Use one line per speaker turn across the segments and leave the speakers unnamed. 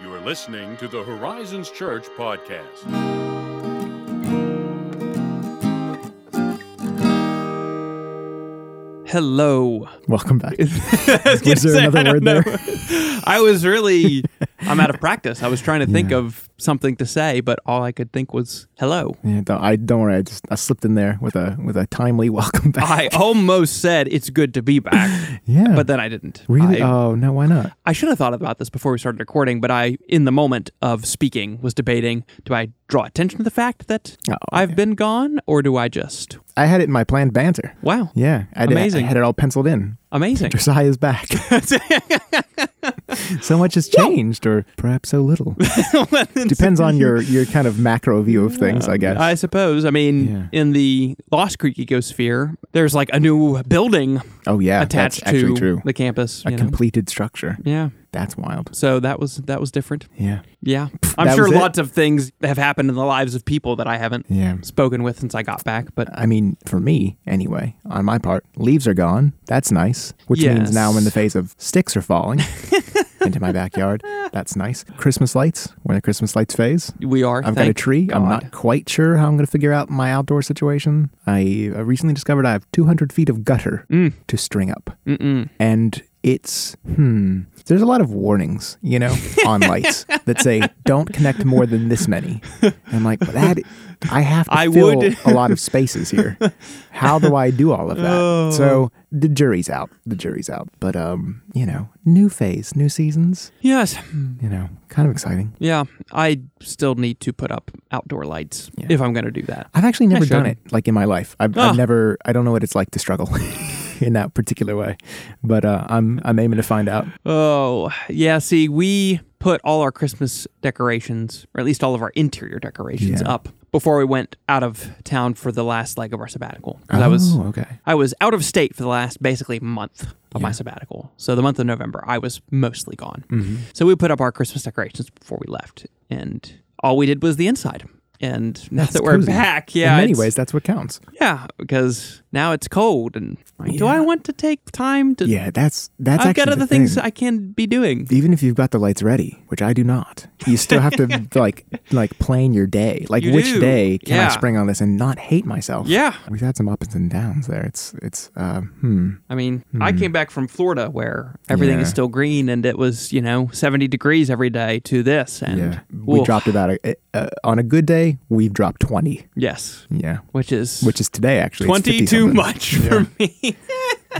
You are listening to the Horizons Church podcast.
Hello.
Welcome back.
I was
Was there
say,
another
I
word there?
I was really, I'm out of practice. I was trying to think
Yeah.
of something to say, but all I could think was hello.
Yeah, don't, I don't worry. I just I slipped in there with a with a timely welcome back.
I almost said it's good to be back,
yeah,
but then I didn't.
really.
I,
oh no, why not?
I should have thought about this before we started recording, but I, in the moment of speaking, was debating do I draw attention to the fact that
Oh,
I've been gone or do I just,
I had it in my planned banter.
wow,
Yeah, I did.
Amazing.
I had it all penciled in.
amazing.
Josiah is back. so much has changed, or perhaps so little. Depends on your your kind of macro view of things, I guess.
I suppose. I mean,
Yeah.
in the Lost Creek ecosphere, there's like a new building
oh yeah,
attached to
true.
the campus.
A
you know?
completed structure.
Yeah.
That's wild.
So that was that was different.
Yeah,
Yeah. I'm
that
sure lots of things have happened in the lives of people that I haven't
yeah.
spoken with since I got back, but
I mean, for me, anyway, on my part, leaves are gone. That's nice. Which
Yes.
means now I'm in the phase of sticks are falling into my backyard. That's nice. Christmas lights. We're in the Christmas lights phase.
we are.
I've got a tree. I'm not quite sure how I'm going to figure out my outdoor situation. I uh, recently discovered I have 200 feet of gutter
Mm.
to string up.
Mm-mm.
And it's, hmm, there's a lot of warnings, you know, on lights that say don't connect more than this many. And I'm like, that, I have to
I
fill
would-
a lot of spaces here. How do I do all of that?
Oh.
So the jury's out. The jury's out. But, um, you know, new phase, new seasons,
Yes.
you know, kind of exciting.
Yeah. I still need to put up outdoor lights
Yeah.
if I'm going to do that.
I've actually never done it like in my life. I've,
Ah.
I've never. I don't know what it's like to struggle in that particular way, but uh, I'm I'm aiming to find out.
Oh, yeah. See, we put all our Christmas decorations, or at least all of our interior decorations,
Yeah.
up before we went out of town for the last leg of our sabbatical. 'Cause I was
Oh, okay.
I was out of state for the last basically month of my sabbatical. So the month of November, I was mostly gone.
Mm-hmm.
So we put up our Christmas decorations before we left, and all we did was the inside. And now
That's
that we're
cozy.
back, yeah,
in many ways, that's what counts.
yeah, because now it's cold, and like, do I want to take time to?
Yeah, that's that's
I've got other things
thing.
I can be doing.
Even if you've got the lights ready, which I do not, you still have to like like plan your day. Like
You
which
do.
day can
Yeah.
I spring on this and not hate myself?
Yeah,
We've had some ups and downs there. It's it's uh, hmm.
I mean, I came back from Florida where everything is still green and it was, you know, 70 degrees every day to this. And
yeah, we
oof,
dropped about a, uh, on a good day. We've dropped twenty.
Yes,
Yeah,
which is
which is today actually. It's
20
50
too much for me.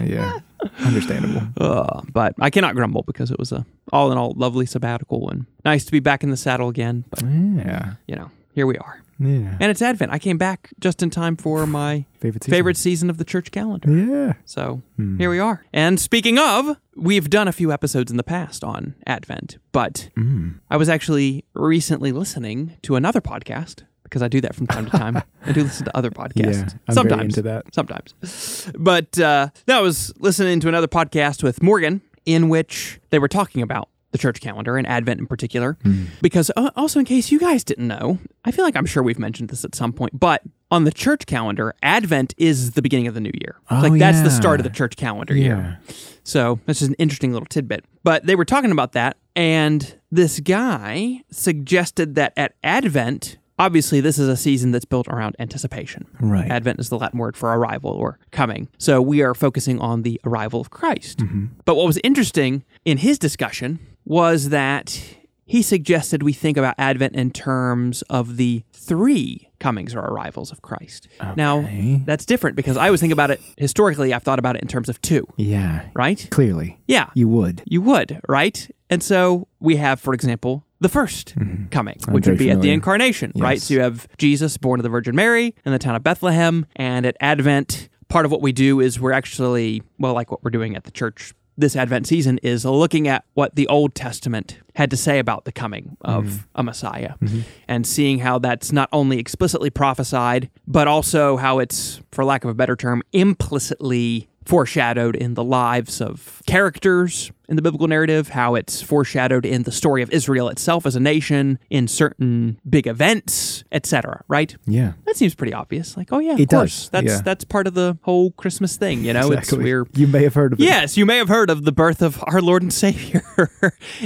Yeah, understandable.
Uh, but I cannot grumble because it was a all in all lovely sabbatical and nice to be back in the saddle again. But,
Yeah,
you know, here we are.
yeah.
And it's Advent. I came back just in time for my
Favorite season.
favorite season of the church calendar.
Yeah.
So
Hmm.
here we are. And speaking of, we've done a few episodes in the past on Advent, but
Mm.
I was actually recently listening to another podcast because I do that from time to time. I do listen to other podcasts.
Yeah, I'm
sometimes.
into that.
Sometimes. But uh, I was listening to another podcast with Morgan in which they were talking about the church calendar and Advent in particular.
Hmm.
Because uh, also, in case you guys didn't know, I feel like I'm sure we've mentioned this at some point, but on the church calendar, Advent is the beginning of the new year.
Oh,
like that's the start of the church calendar year. So that's just an interesting little tidbit. But they were talking about that, and this guy suggested that at Advent, obviously, this is a season that's built around anticipation.
Right.
Advent is the Latin word for arrival or coming. So we are focusing on the arrival of Christ.
Mm-hmm.
But what was interesting in his discussion was that he suggested we think about Advent in terms of the three comings or arrivals of Christ. Now, that's different because I was thinking about it historically, I've thought about it in terms of two,
Yeah.
right?
Clearly,
Yeah.
you would.
You would, right? And so we have, for example, the 1st mm-hmm. coming,
I'm
which would be
very
at the
familiar.
incarnation, right? So you have Jesus born of the Virgin Mary in the town of Bethlehem. And at Advent, part of what we do is we're actually, well, like what we're doing at the church this Advent season is looking at what the Old Testament had to say about the coming of mm-hmm. a Messiah mm-hmm. and seeing how that's not only explicitly prophesied, but also how it's, for lack of a better term, implicitly foreshadowed in the lives of characters in the biblical narrative, how it's foreshadowed in the story of Israel itself as a nation, in certain big events, etc. Right?
Yeah.
That seems pretty obvious. Like, oh yeah, of
It
course.
does,
That's
yeah.
that's part of the whole Christmas thing. You know, it's
Exactly.
we're
You may have heard of it.
Yes, you may have heard of the birth of our Lord and Savior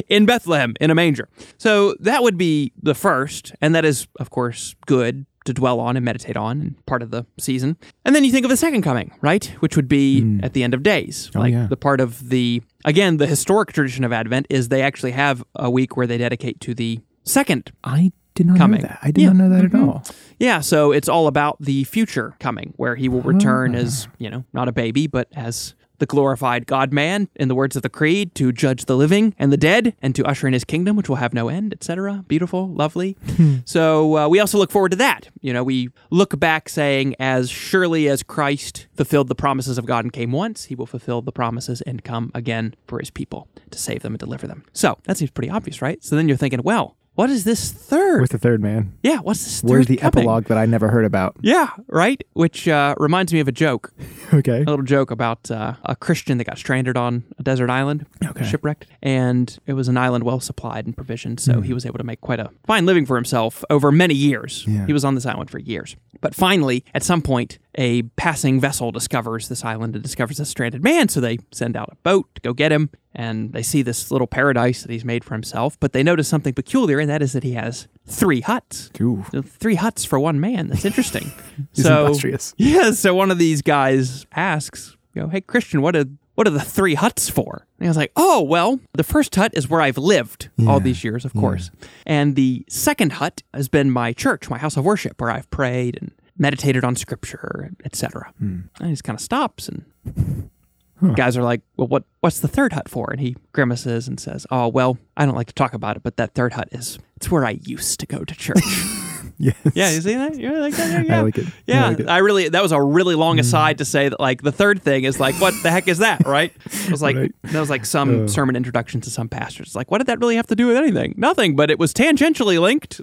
in Bethlehem in a manger. So that would be the first, and that is, of course, good to dwell on and meditate on and part of the season. And then you think of the second coming, right? Which would be hmm. at the end of days. Oh, like
yeah.
the part of the, again, the historic tradition of Advent is they actually have a week where they dedicate to the second
I did not
Coming.
know that. I did
Yeah.
not know that at mm-hmm. all.
yeah, so it's all about the future coming, where he will return as, you know, not a baby, but as the glorified God man, in the words of the Creed, to judge the living and the dead, and to usher in his kingdom, which will have no end, etc. Beautiful, lovely. so uh, we also look forward to that. You know, we look back saying, as surely as Christ fulfilled the promises of God and came once, he will fulfill the promises and come again for his people to save them and deliver them. So that seems pretty obvious, right? So then you're thinking, well, what is this third?
Where's the third man?
yeah, what's this third
Where's the
coming?
epilogue that I never heard about?
Yeah, right. Which uh, reminds me of a joke,
Okay.
a little joke about uh, a Christian that got stranded on a desert island,
Okay.
shipwrecked, and it was an island well supplied and provisioned, so he was able to make quite a fine living for himself over many years.
Yeah.
He was on this island for years, but finally, at some point, a passing vessel discovers this island and discovers a stranded man, so they send out a boat to go get him. And they see this little paradise that he's made for himself, but they notice something peculiar, and that is that he has three huts.
Ooh.
Three huts for one man. That's interesting.
He's
so
industrious.
yeah, so one of these guys asks, you know, hey Christian, what are what are the three huts for? And he was like, oh well, the first hut is where I've lived all these years, of course, and the second hut has been my church, my house of worship, where I've prayed and meditated on scripture, etc.
Hmm.
And he just kind of stops and. Guys are like, well, what? What's the third hut for? And he grimaces and says, "Oh, well, I don't like to talk about it, but that third hut is it's where I used to go to church."
Yes.
Yeah, you see that? You're like that? You
I like it. I
Yeah,
like it.
I really that was a really long mm. aside to say that like the third thing is like what the heck is that, right? It was like
Right.
that was like some uh. sermon introduction to some pastors. Like what did that really have to do with anything? Nothing, but it was tangentially linked.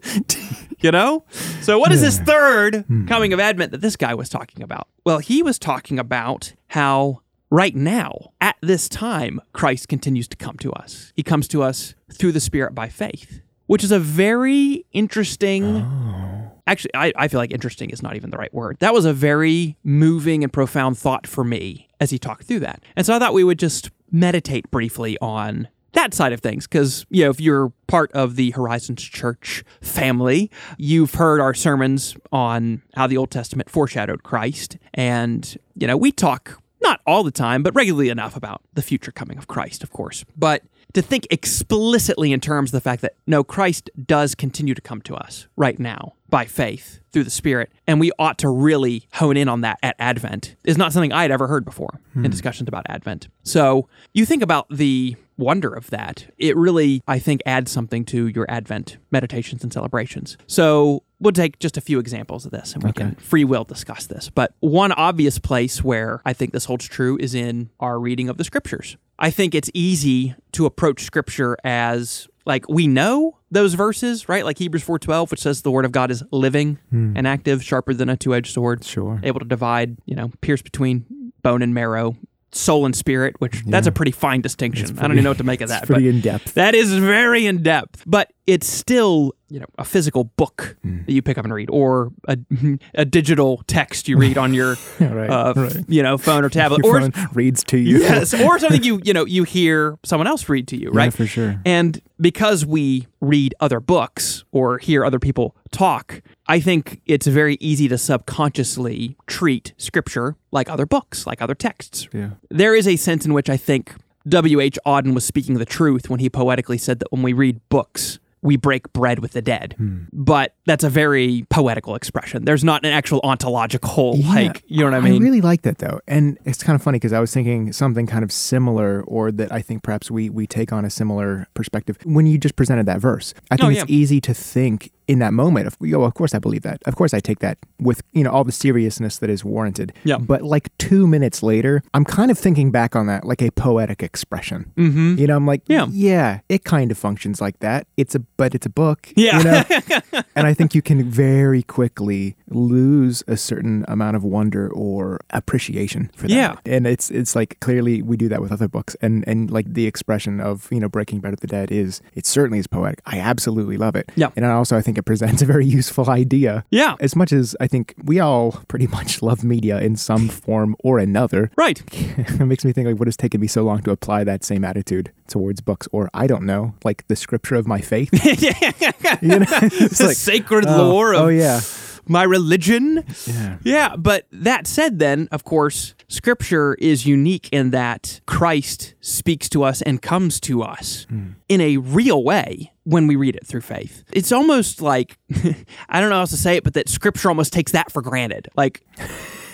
you know? So what is this third hmm. coming of Advent that this guy was talking about? Well, he was talking about how right now, at this time, Christ continues to come to us. He comes to us through the Spirit by faith, which is a very interesting oh. actually I, I feel like interesting is not even the right word. That was a very moving and profound thought for me as he talked through that. And so i thought we would just meditate briefly on that side of things because you know if you're part of the horizons church family you've heard our sermons on how the old testament foreshadowed christ. And you know we talk not all the time but regularly enough about the future coming of christ of course. But to think explicitly in terms of the fact that no, Christ does continue to come to us right now by faith through the Spirit, and we ought to really hone in on that at Advent is not something I had ever heard before in hmm. discussions about Advent. So you think about the wonder of that. It really, I think, adds something to your Advent meditations and celebrations. So we'll take just a few examples of this and we can free will discuss this. But one obvious place where I think this holds true is in our reading of the scriptures. I think it's easy to approach scripture as like we know those verses, right? Like Hebrews 4:12 which says the word of God is living hmm. and active, sharper than a two-edged sword,
Sure.
able to divide, you know, pierce between bone and marrow, soul and spirit, which that's a pretty fine distinction. I don't even know what to make of that.
Pretty
but
in depth.
that is very in depth, but it's still, you know, a physical book that you pick up and read, or a, a digital text you read on your,
Right,
uh,
right.
you know, phone or tablet,
Your
or
reads to you.
yes, or something you you know you hear someone else read to you,
Yeah,
right?
for sure.
And because we read other books or hear other people talk, I think it's very easy to subconsciously treat scripture like other books, like other texts.
Yeah.
There is a sense in which I think W.H. Auden was speaking the truth when he poetically said that when we read books, we break bread with the dead.
Hmm.
But that's a very poetical expression. There's not an actual ontological, like, you know what I mean?
I really like that though, and it's kind of funny because I was thinking something kind of similar, or that I think perhaps we we take on a similar perspective when you just presented that verse. I think
Oh,
it's easy to think in that moment of, oh, of course I believe that. Of course I take that with you know all the seriousness that is warranted.
Yeah.
But like two minutes later, I'm kind of thinking back on that like a poetic expression. Mm-hmm. You know, I'm like,
Yeah.
yeah, it kind of functions like that. It's a but it's a book.
Yeah.
You know? and I think you can very quickly lose a certain amount of wonder or appreciation for that.
Yeah.
And it's it's like clearly we do that with other books and and like the expression of, you know, Breaking Bread of the Dead is it certainly is poetic. I absolutely love it.
Yeah.
And also I think it presents a very useful idea.
Yeah.
As much as I think we all pretty much love media in some form or another,
Right.
it makes me think like what has taken me so long to apply that same attitude towards books or I don't know, like the scripture of my faith. you know? It's
the
like
sacred
oh,
lore of
Oh yeah.
My religion.
Yeah.
Yeah, but that said, then, of course, Scripture is unique in that Christ speaks to us and comes to us hmm. in a real way when we read it through faith. It's almost like, I don't know how else to say it, but that Scripture almost takes that for granted. Like,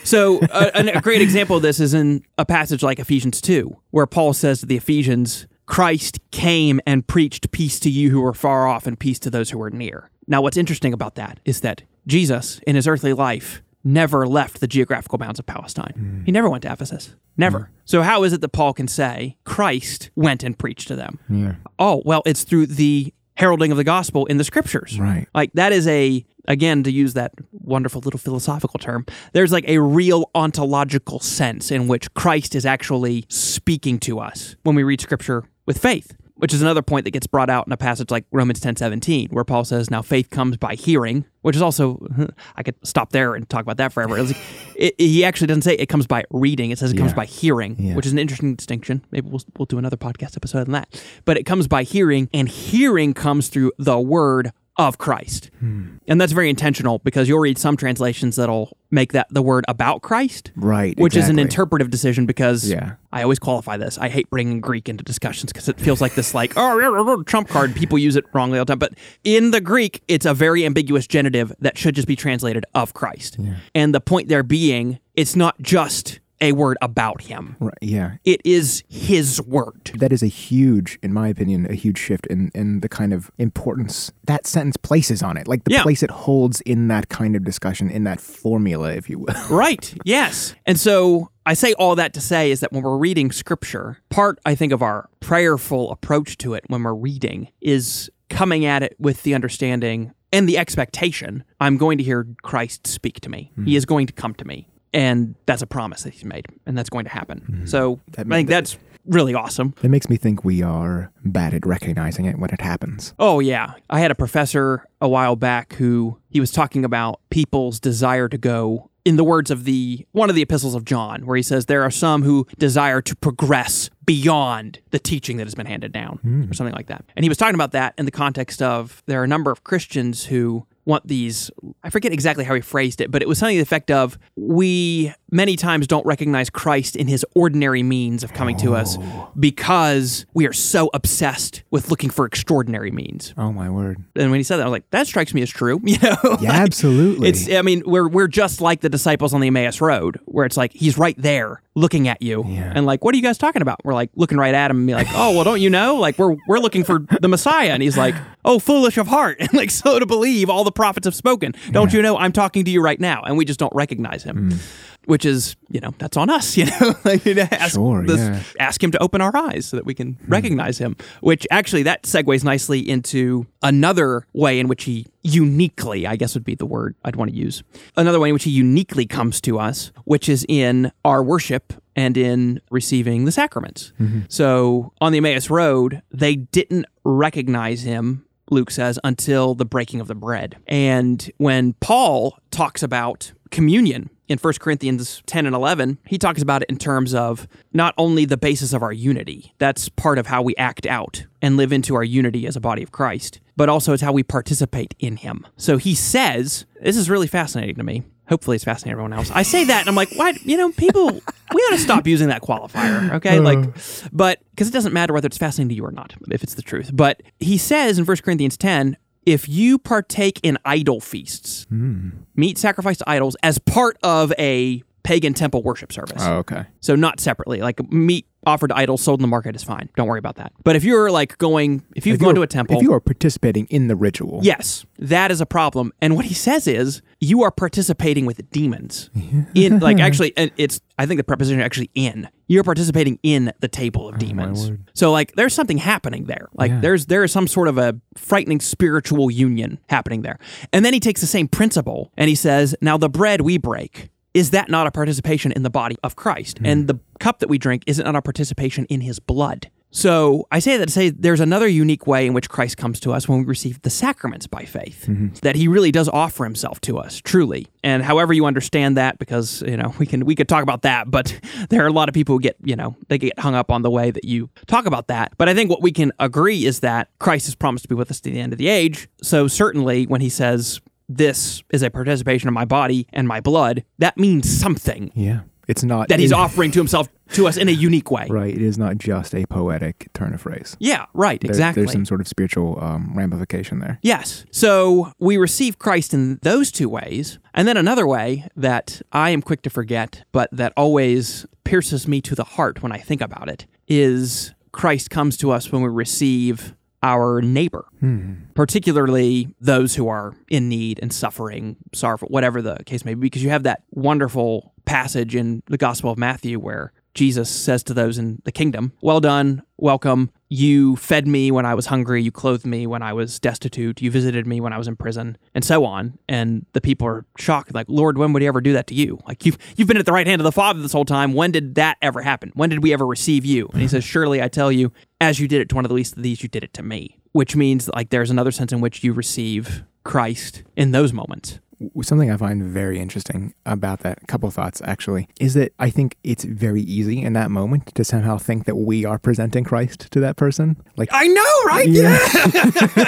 so a, a great example of this is in a passage like Ephesians 2, where Paul says to the Ephesians, Christ came and preached peace to you who were far off and peace to those who were near. Now, what's interesting about that is that Jesus, in his earthly life, never left the geographical bounds of Palestine. Hmm. He never went to Ephesus. Never. Hmm. So, how is it that Paul can say Christ went and preached to them?
Yeah.
Oh, well, it's through the heralding of the gospel in the scriptures.
Right.
Like that is a again to use that wonderful little philosophical term. There's like a real ontological sense in which Christ is actually speaking to us when we read scripture with faith. Which is another point that gets brought out in a passage like Romans 10 17, where Paul says, Now faith comes by hearing, which is also, I could stop there and talk about that forever. It's like, it, he actually doesn't say it comes by reading, it says it comes by hearing,
Yeah.
which is an interesting distinction. Maybe we'll, we'll do another podcast episode on that. But it comes by hearing, and hearing comes through the word of Christ. Hmm. And that's very intentional because you'll read some translations that'll make that the word about Christ.
Right,
Which is an interpretive decision because
Yeah.
I always qualify this. I hate bringing Greek into discussions because it feels like this like, oh, yeah, yeah, yeah, trump card. People use it wrongly all the time. But in the Greek, it's a very ambiguous genitive that should just be translated of Christ. And the point there being, it's not just a word about him.
Right. Yeah.
It is his word.
That is a huge, in my opinion, a huge shift in, in the kind of importance that sentence places on it. Like the
Yeah.
place it holds in that kind of discussion, in that formula, if you will.
Right. Yes. And so I say all that to say is that when we're reading scripture, part I think of our prayerful approach to it when we're reading is coming at it with the understanding and the expectation I'm going to hear Christ speak to me. He hmm. is going to come to me. And that's a promise that he's made, and that's going to happen. Mm-hmm. So
That
I think
ma-
that's really awesome.
It makes me think we are bad at recognizing it when it happens.
Oh yeah, I had a professor a while back who he was talking about people's desire to go in the words of the one of the epistles of John where he says there are some who desire to progress beyond the teaching that has been handed down or hmm. something like that. And he was talking about that in the context of there are a number of Christians who want these I forget exactly how he phrased it, but it was something to the effect of we many times don't recognize Christ in his ordinary means of coming to us oh. because we are so obsessed with looking for extraordinary means.
Oh my word!
And when he said that, I was like, that strikes me as true. You know?
Yeah, absolutely.
It's I mean, we're we're just like the disciples on the Emmaus Road, where it's like he's right there looking at you.
Yeah.
And like, what are you guys talking about? We're like looking right at him and be like, Oh, well, don't you know? Like we're we're looking for the Messiah. And he's like, Oh, foolish of heart, and like slow to believe all the prophets have spoken. Don't you know I'm talking to you right now? And we just don't recognize him. Hmm. Which is, you know, that's on us, you know. like, you know, ask,
Sure,
this-
yeah.
ask him to open our eyes so that we can hmm. recognize him. Which actually that segues nicely into another way in which he uniquely, I guess would be the word I'd want to use. Another way in which he uniquely comes to us, which is in our worship and in receiving the sacraments. Mm-hmm. So on the Emmaus Road, they didn't recognize him Luke says, until the breaking of the bread. And when Paul talks about communion in 1 Corinthians 10 and 11, he talks about it in terms of not only the basis of our unity, that's part of how we act out and live into our unity as a body of Christ, but also it's how we participate in him. So he says, this is really fascinating to me. Hopefully it's fascinating to everyone else. I say that and I'm like, why, you know, people, we ought to stop using that qualifier, okay? Uh. Like, but because it doesn't matter whether it's fascinating to you or not, if it's the truth. But he says in 1 Corinthians 10, if you partake in idol feasts, hmm. meat sacrificed to idols as part of a pagan temple worship service.
Oh, okay.
So not separately. Like meat offered to idols sold in the market is fine. Don't worry about that. But if you're like going, if you've
If
gone to a temple,
If you are participating in the ritual.
yes, that is a problem. And what he says is you are participating with demons. In like actually, and it's I think the preposition is actually in. You're participating in the table of oh, demons. So like there's something happening there. Like
Yeah.
there's there is some sort of a frightening spiritual union happening there. And then he takes the same principle and he says, "Now the bread we break is that not a participation in the body of Christ? Hmm. And the cup that we drink is it not a participation in his blood?" So I say that to say there's another unique way in which Christ comes to us when we receive the sacraments by faith. Mm-hmm. That he really does offer himself to us, truly. And however you understand that, because you know we can we could talk about that, but there are a lot of people who get you know they get hung up on the way that you talk about that. But I think what we can agree is that Christ has promised to be with us to the end of the age. So certainly when he says this is a participation of my body and my blood, that means something
Yeah. It's not
that he's offering to himself to us in a unique way.
Right. It is not just a poetic turn of phrase.
Yeah, right,
There-
exactly.
There's some sort of spiritual um, ramification there.
Yes. So we receive Christ in those two ways. And then another way that I am quick to forget, but that always pierces me to the heart when I think about it, is Christ comes to us when we receive our neighbor, hmm. particularly those who are in need and suffering, sorrowful, whatever the case may be, because you have that wonderful passage in the Gospel of Matthew where Jesus says to those in the kingdom, Well done, welcome. You fed me when I was hungry. You clothed me when I was destitute. You visited me when I was in prison, and so on. And the people are shocked, like, Lord, when would he ever do that to you? Like, you've, you've been at the right hand of the Father this whole time. When did that ever happen? When did we ever receive you? And he says, Surely I tell you, as you did it to one of the least of these, you did it to me. Which means, like, there's another sense in which you receive Christ in those moments.
Something I find very interesting about that, a couple of thoughts actually, is that I think it's very easy in that moment to somehow think that we are presenting Christ to that person. Like,
I know, right?
Yeah.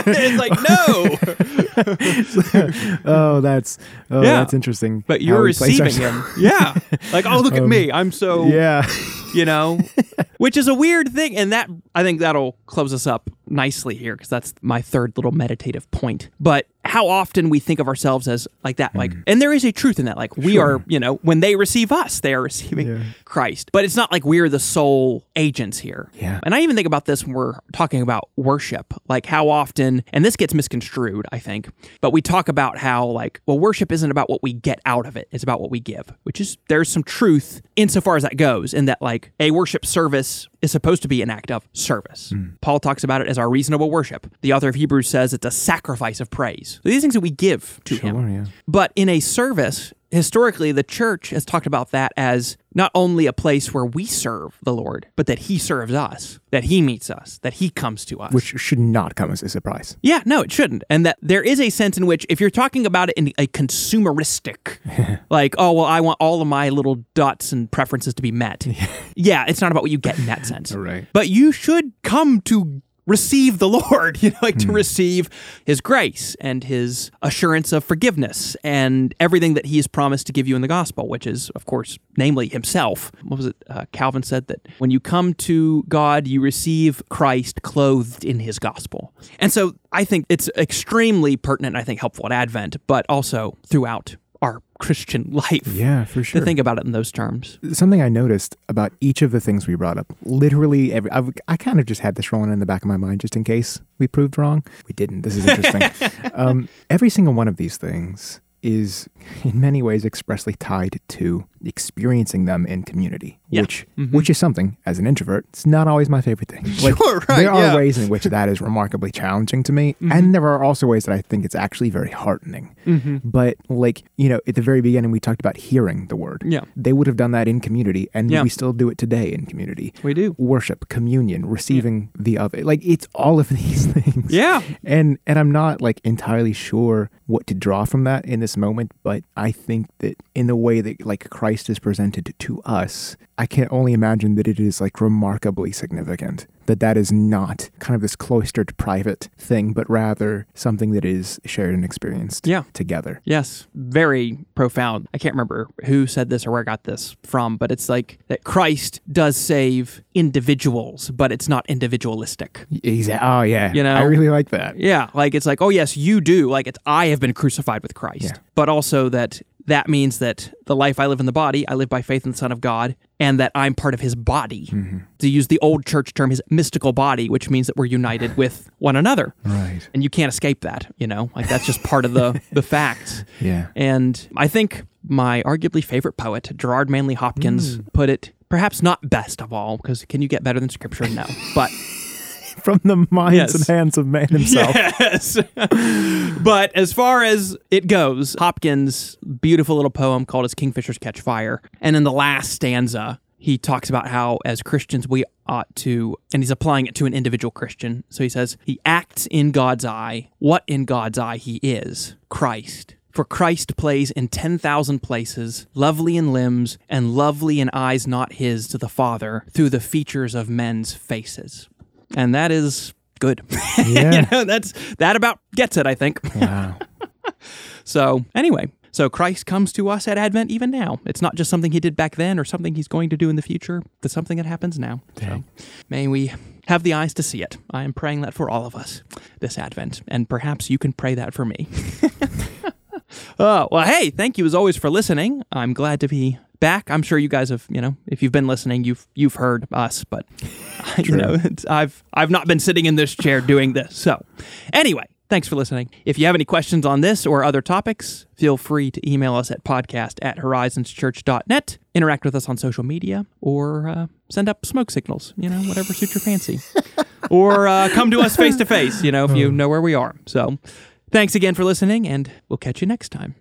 it's like, no.
oh, that's oh,
Yeah.
that's interesting.
But you're receiving him. Yeah. Like, oh, look at um, me. I'm so,
Yeah.
you know, which is a weird thing. And that, I think that'll close us up nicely here because that's my third little meditative point. But how often we think of ourselves as like that, like, mm. and there is a truth in that. Like, we are, you know, when they receive us, they are receiving
Yeah.
Christ. But it's not like we're the sole agents here.
Yeah.
And I even think about this when we're talking about worship, like how often, and this gets misconstrued, I think, but we talk about how, like, well, worship isn't about what we get out of it, it's about what we give, which is, there's some truth insofar as that goes, in that, like, a worship service is supposed to be an act of service. Mm. Paul talks about it as our reasonable worship. The author of Hebrews says it's a sacrifice of praise. So these things that we give to him.
Yeah.
But in a service, historically, the church has talked about that as not only a place where we serve the Lord, but that He serves us, that He meets us, that He comes to us.
Which should not come as a surprise.
yeah, no, it shouldn't. And that there is a sense in which, if you're talking about it in a consumeristic, like, oh, well, I want all of my little dots and preferences to be met. yeah, it's not about what you get in that sense.
Right.
But you should come to receive the Lord, you know, like to receive his grace and his assurance of forgiveness and everything that he has promised to give you in the gospel, which is, of course, namely himself. What was it? Uh, Calvin said that when you come to God, you receive Christ clothed in his gospel. And so I think it's extremely pertinent I think helpful at Advent, but also throughout our Christian life
Yeah, for sure.
to think about it in those terms.
Something I noticed about each of the things we brought up, literally every, I've, I kind of just had this rolling in the back of my mind just in case we proved wrong. We didn't. This is interesting. um, every single one of these things is in many ways expressly tied to experiencing them in community,
Yeah.
which mm-hmm. which is something as an introvert, it's not always my favorite thing. Like,
Sure, right,
there are
yeah.
ways in which that is remarkably challenging to me, mm-hmm. and there are also ways that I think it's actually very heartening. Mm-hmm. But like you know, at the very beginning, we talked about hearing the word.
Yeah.
they would have done that in community, and
Yeah.
we still do it today in community.
We do.
worship, communion, receiving the of it. Like it's all of these things.
Yeah.
And and I'm not like entirely sure what to draw from that in this moment, but I think that in the way that like Christ is presented to us, I can only imagine that it is like remarkably significant. That that is not kind of this cloistered private thing, but rather something that is shared and experienced
Yeah.
together.
Yes, very profound. I can't remember who said this or where I got this from, but it's like that Christ does save individuals, but it's not individualistic.
Exactly. Oh yeah.
You know?
I really like that.
Yeah, like it's like, oh yes, you do. Like it's I have been crucified with Christ.
Yeah.
But also that that means that the life I live in the body, I live by faith in the Son of God, and that I'm part of his body. Mm-hmm. To use the old church term, his mystical body, which means that we're united with one another.
Right.
And you can't escape that, you know? Like that's just part of the the facts.
Yeah.
And I think my arguably favorite poet, Gerard Manley Hopkins, mm. put it perhaps not best of all, because can you get better than scripture? No. But
From the minds
Yes.
and hands of man himself.
Yes. but as far as it goes, Hopkins' beautiful little poem called As Kingfishers Catch Fire. And in the last stanza, he talks about how, as Christians, we ought to, and he's applying it to an individual Christian. So he says, He acts in God's eye what in God's eye he is Christ. For Christ plays in 10,000 places, lovely in limbs, and lovely in eyes not his to the Father, through the features of men's faces. And that is good.
Yeah.
you know, that's that about gets it, I think.
Wow.
So anyway, so Christ comes to us at Advent even now. It's not just something he did back then or something he's going to do in the future. It's something that happens now. So may we have the eyes to see it. I am praying that for all of us this Advent, and perhaps you can pray that for me. Oh, well, hey, thank you as always for listening. I'm glad to be back. I'm sure you guys have, you know, if you've been listening, you've you've heard us, but you know, it's, I've I've not been sitting in this chair doing this. So, anyway, thanks for listening. If you have any questions on this or other topics, feel free to email us at podcast at horizonschurch.net, interact with us on social media, or uh, send up smoke signals, you know, whatever suits your fancy. or uh, come to us face to face, you know, if you know where we are. So, thanks again for listening, and we'll catch you next time.